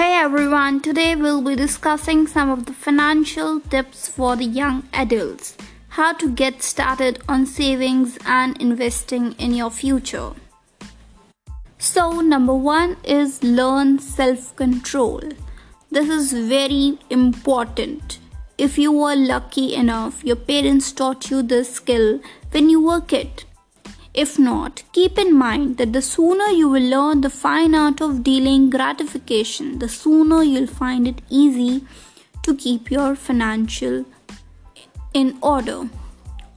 Hey everyone, today we'll be discussing some of the financial tips for the young adults. How to get started on savings and investing in your future. So, number one is learn self control. This is very important. If you were lucky enough, your parents taught you this skill when you were a kid. If not, keep in mind that the sooner you will learn the fine art of dealing gratification, the sooner you'll find it easy to keep your financial in order.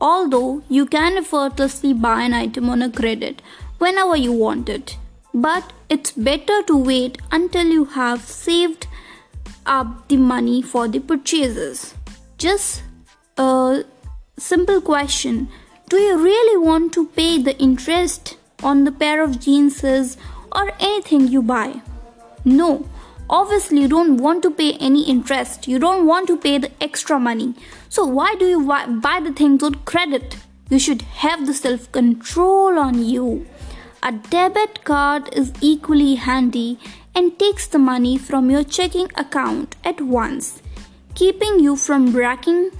Although you can effortlessly buy an item on a credit whenever you want it, but it's better to wait until you have saved up the money for the purchases. Just a simple question Do you really want to pay the interest on the pair of jeans or anything you buy? No, obviously, you don't want to pay any interest. You don't want to pay the extra money. So, why do you buy the things on credit? You should have the self control on you. A debit card is equally handy and takes the money from your checking account at once, keeping you from racking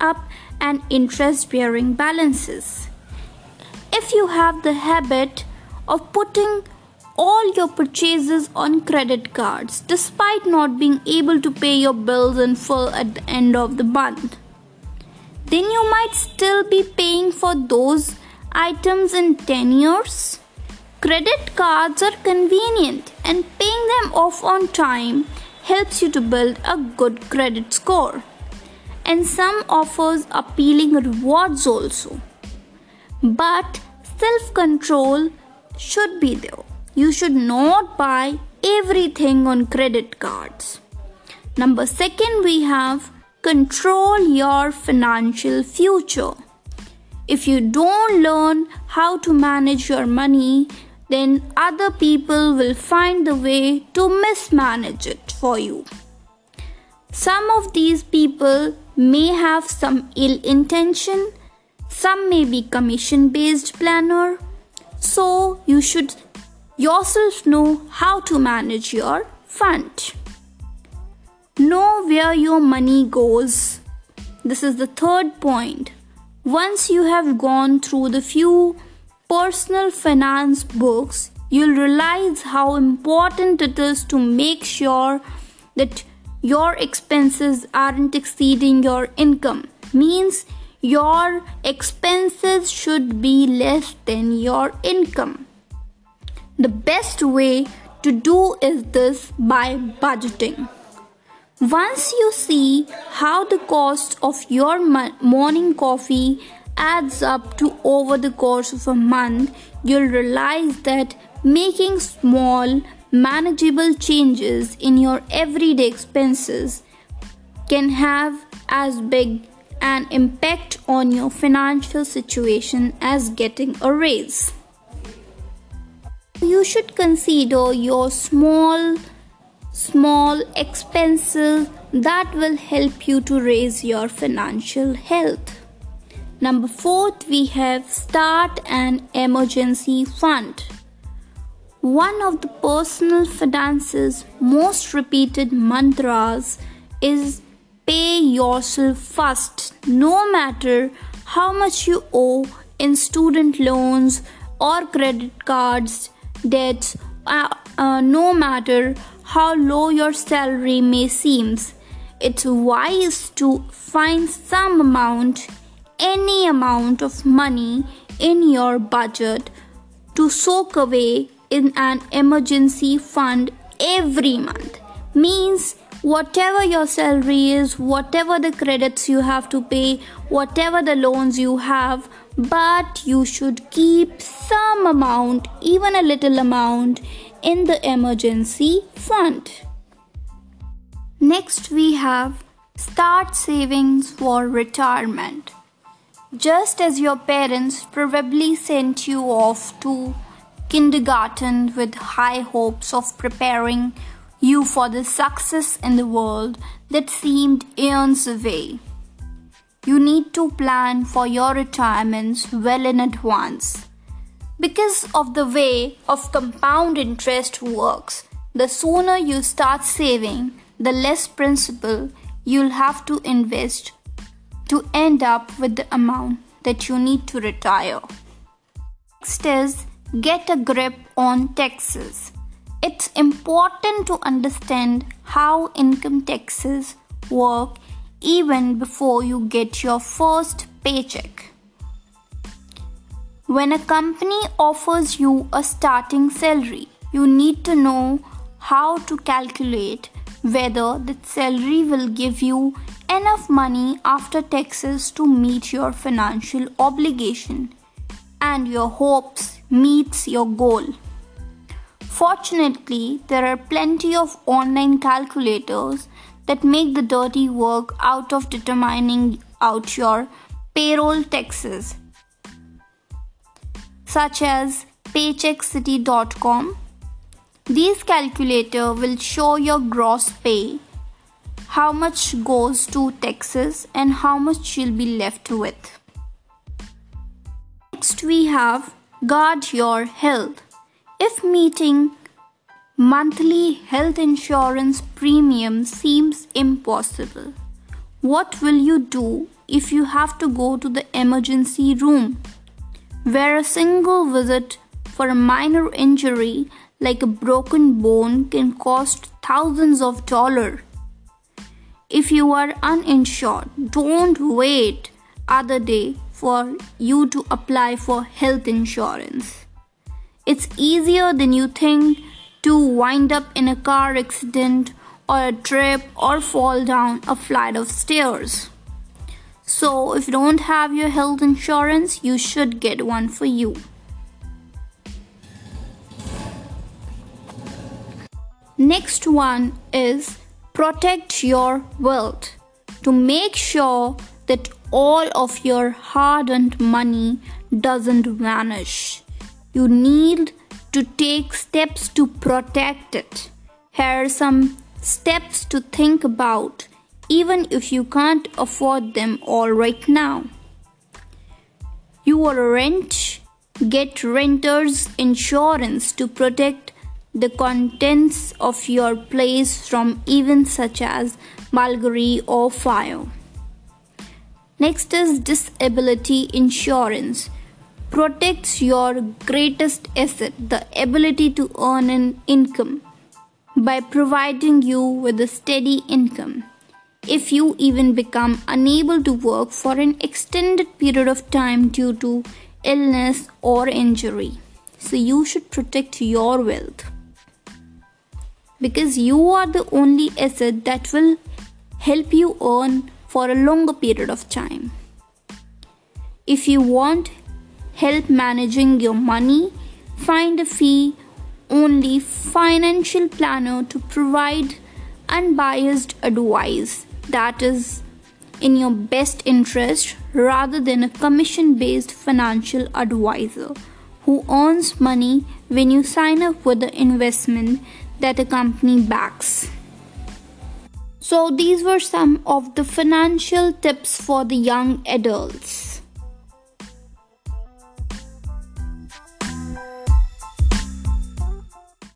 up and interest bearing balances. If you have the habit of putting all your purchases on credit cards despite not being able to pay your bills in full at the end of the month, then you might still be paying for those items in 10 years. Credit cards are convenient and paying them off on time helps you to build a good credit score. And some offers appealing rewards also. But self control should be there. You should not buy everything on credit cards. Number second, we have control your financial future. If you don't learn how to manage your money, then other people will find the way to mismanage it for you. Some of these people may have some ill intention, some may be commission based planner, so you should yourself know how to manage your fund. Know where your money goes. This is the third point. Once you have gone through the few personal finance books, you'll realize how important it is to make sure that your expenses aren't exceeding your income. Means your expenses should be less than your income. The best way to do is this by budgeting. Once you see how the cost of your morning coffee adds up to over the course of a month, you'll realize that making small, manageable changes in your everyday expenses can have as big an impact on your financial situation as getting a raise. You should consider your small, small expenses that will help you to raise your financial health. Number fourth, we have start an emergency fund. One of the personal finance's most repeated mantras is pay yourself first, no matter how much you owe in student loans or credit cards, debts, uh, uh, no matter how low your salary may seem. It's wise to find some amount any amount of money in your budget to soak away in an emergency fund every month. Means whatever your salary is, whatever the credits you have to pay, whatever the loans you have, but you should keep some amount, even a little amount, in the emergency fund. Next, we have start savings for retirement. Just as your parents probably sent you off to kindergarten with high hopes of preparing you for the success in the world that seemed eons away. You need to plan for your retirements well in advance. Because of the way of compound interest works, The sooner you start saving, the less principal you'll have to invest to end up with the amount that you need to retire. Next is get a grip on taxes. It's important to understand how income taxes work even before you get your first paycheck. When a company offers you a starting salary, you need to know how to calculate whether that salary will give you enough money after taxes to meet your financial obligation and your hopes meets your goal. Fortunately, there are plenty of online calculators that make the dirty work out of determining out your payroll taxes, such as paycheckcity.com. These calculator will show your gross pay, how much goes to taxes and how much you'll be left with. Next we have guard your health. If meeting monthly health insurance premium seems impossible, what will you do if you have to go to the emergency room? Where a single visit for a minor injury like a broken bone can cost thousands of dollars. If you are uninsured, don't wait other day for you to apply for health insurance. It's easier than you think to wind up in a car accident or a trip or fall down a flight of stairs. So, if you don't have your health insurance, you should get one for you. Next one is protect your wealth to make sure that all of your hard earned money doesn't vanish. You need to take steps to protect it. Here are some steps to think about, even if you can't afford them all right now. You will rent, get renter's insurance to protect the contents of your place from events such as burglary or fire. Next is disability insurance. Protects your greatest asset, the ability to earn an income, by providing you with a steady income. If you even become unable to work for an extended period of time due to illness or injury, so you should protect your wealth because you are the only asset that will help you earn for a longer period of time. If you want help managing your money, find a fee only financial planner to provide unbiased advice that is in your best interest rather than a commission based financial advisor who earns money when you sign up for the investment that a company backs. So, these were some of the financial tips for the young adults.